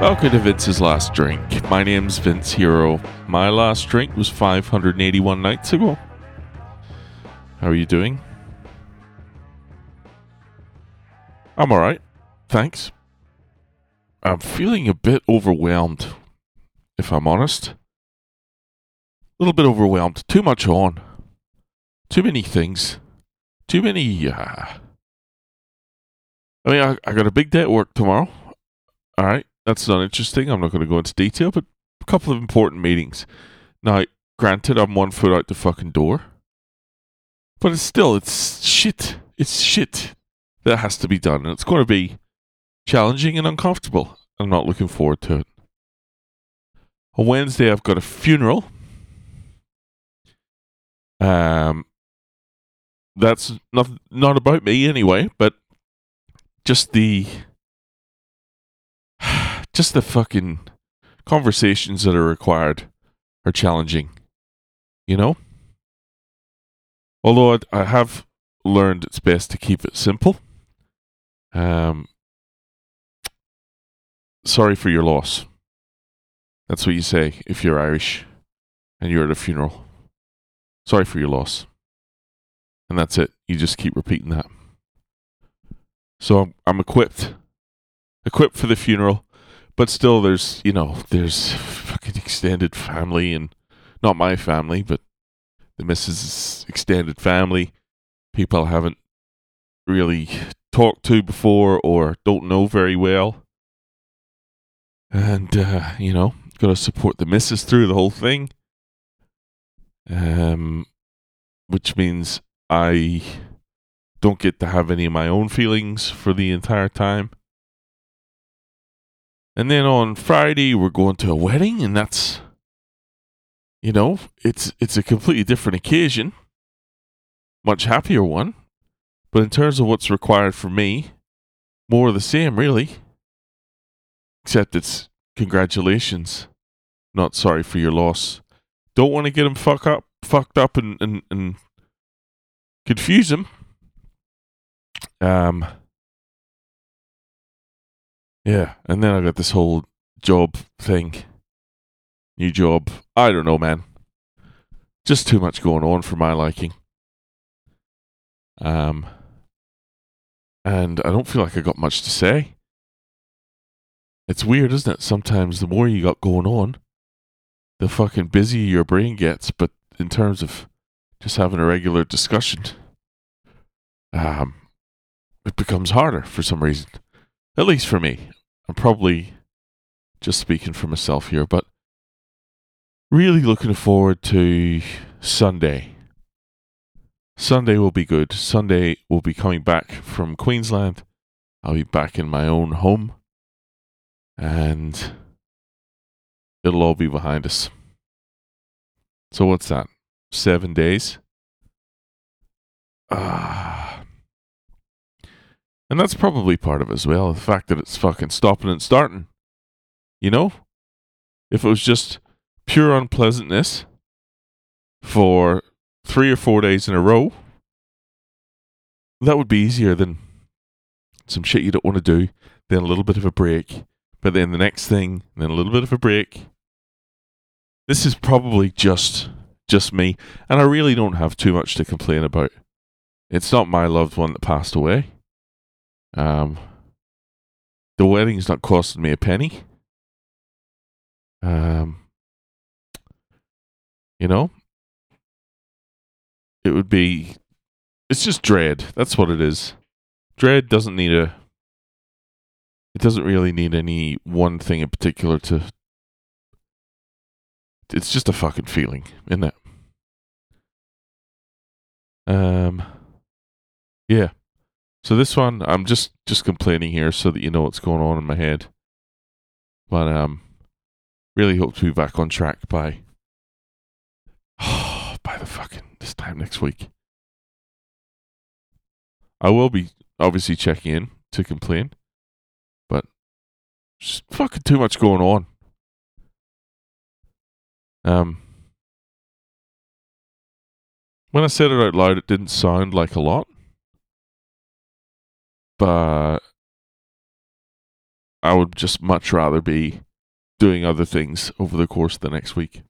Welcome to Vince's Last Drink. My name's Vince Hero. My last drink was 581 nights ago. How are you doing? I'm alright. Thanks. I'm feeling a bit overwhelmed, if I'm honest. A little bit overwhelmed. Too much on. Too many things. Too many. Uh... I mean, I, I got a big day at work tomorrow. Alright, that's not interesting. I'm not going to go into detail, but a couple of important meetings. Now, granted, I'm one foot out the fucking door. But it's still, it's shit. It's shit that has to be done. And it's going to be challenging and uncomfortable. I'm not looking forward to it. On Wednesday, I've got a funeral. Um, that's not not about me anyway, but just the just the fucking conversations that are required are challenging. You know? Although I, I have learned it's best to keep it simple. Um, sorry for your loss. That's what you say if you're Irish and you're at a funeral. Sorry for your loss. And that's it. You just keep repeating that. So I'm, I'm equipped. Equipped for the funeral. But still, there's, you know, there's fucking extended family and not my family, but the missus' extended family. People I haven't really talked to before or don't know very well. And, uh, you know, got to support the missus through the whole thing. Um, which means I don't get to have any of my own feelings for the entire time. And then on Friday we're going to a wedding and that's you know, it's it's a completely different occasion. Much happier one. But in terms of what's required for me, more of the same really. Except it's congratulations. Not sorry for your loss. Don't want to get him fuck up fucked up and, and, and confuse him. Um yeah, and then I got this whole job thing. New job. I don't know, man. Just too much going on for my liking. Um and I don't feel like I got much to say. It's weird, isn't it? Sometimes the more you got going on, the fucking busier your brain gets, but in terms of just having a regular discussion, um, it becomes harder for some reason. At least for me. I'm probably just speaking for myself here, but really looking forward to Sunday. Sunday will be good. Sunday will be coming back from Queensland. I'll be back in my own home. And it'll all be behind us. So what's that? Seven days? Ah. And that's probably part of it as well. The fact that it's fucking stopping and starting. You know? If it was just pure unpleasantness for three or four days in a row, that would be easier than some shit you don't want to do, then a little bit of a break, but then the next thing, then a little bit of a break. This is probably just just me, and I really don't have too much to complain about. It's not my loved one that passed away. Um, the wedding's not costing me a penny. Um, you know, it would be. It's just dread. That's what it is. Dread doesn't need a. It doesn't really need any one thing in particular to. It's just a fucking feeling, isn't it? Um. Yeah. So this one, I'm just just complaining here so that you know what's going on in my head. But um, really hope to be back on track by by the fucking this time next week. I will be obviously checking in to complain, but just fucking too much going on. Um, when I said it out loud, it didn't sound like a lot, but I would just much rather be doing other things over the course of the next week.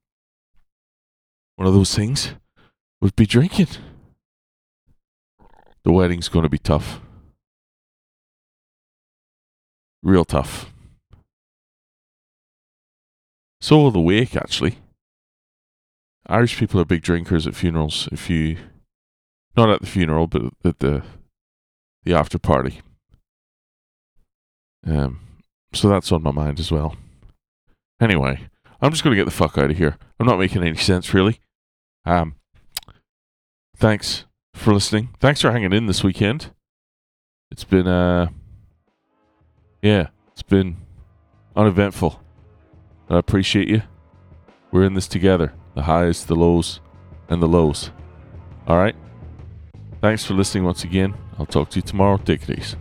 One of those things would be drinking. The wedding's going to be tough. Real tough. So the wake, actually. Irish people are big drinkers at funerals. If you, not at the funeral, but at the the after party. Um, so that's on my mind as well. Anyway, I'm just going to get the fuck out of here. I'm not making any sense, really. Um, thanks for listening. Thanks for hanging in this weekend. It's been, uh, yeah, it's been uneventful. I appreciate you. We're in this together the highs, the lows, and the lows. All right? Thanks for listening once again. I'll talk to you tomorrow. Take it easy.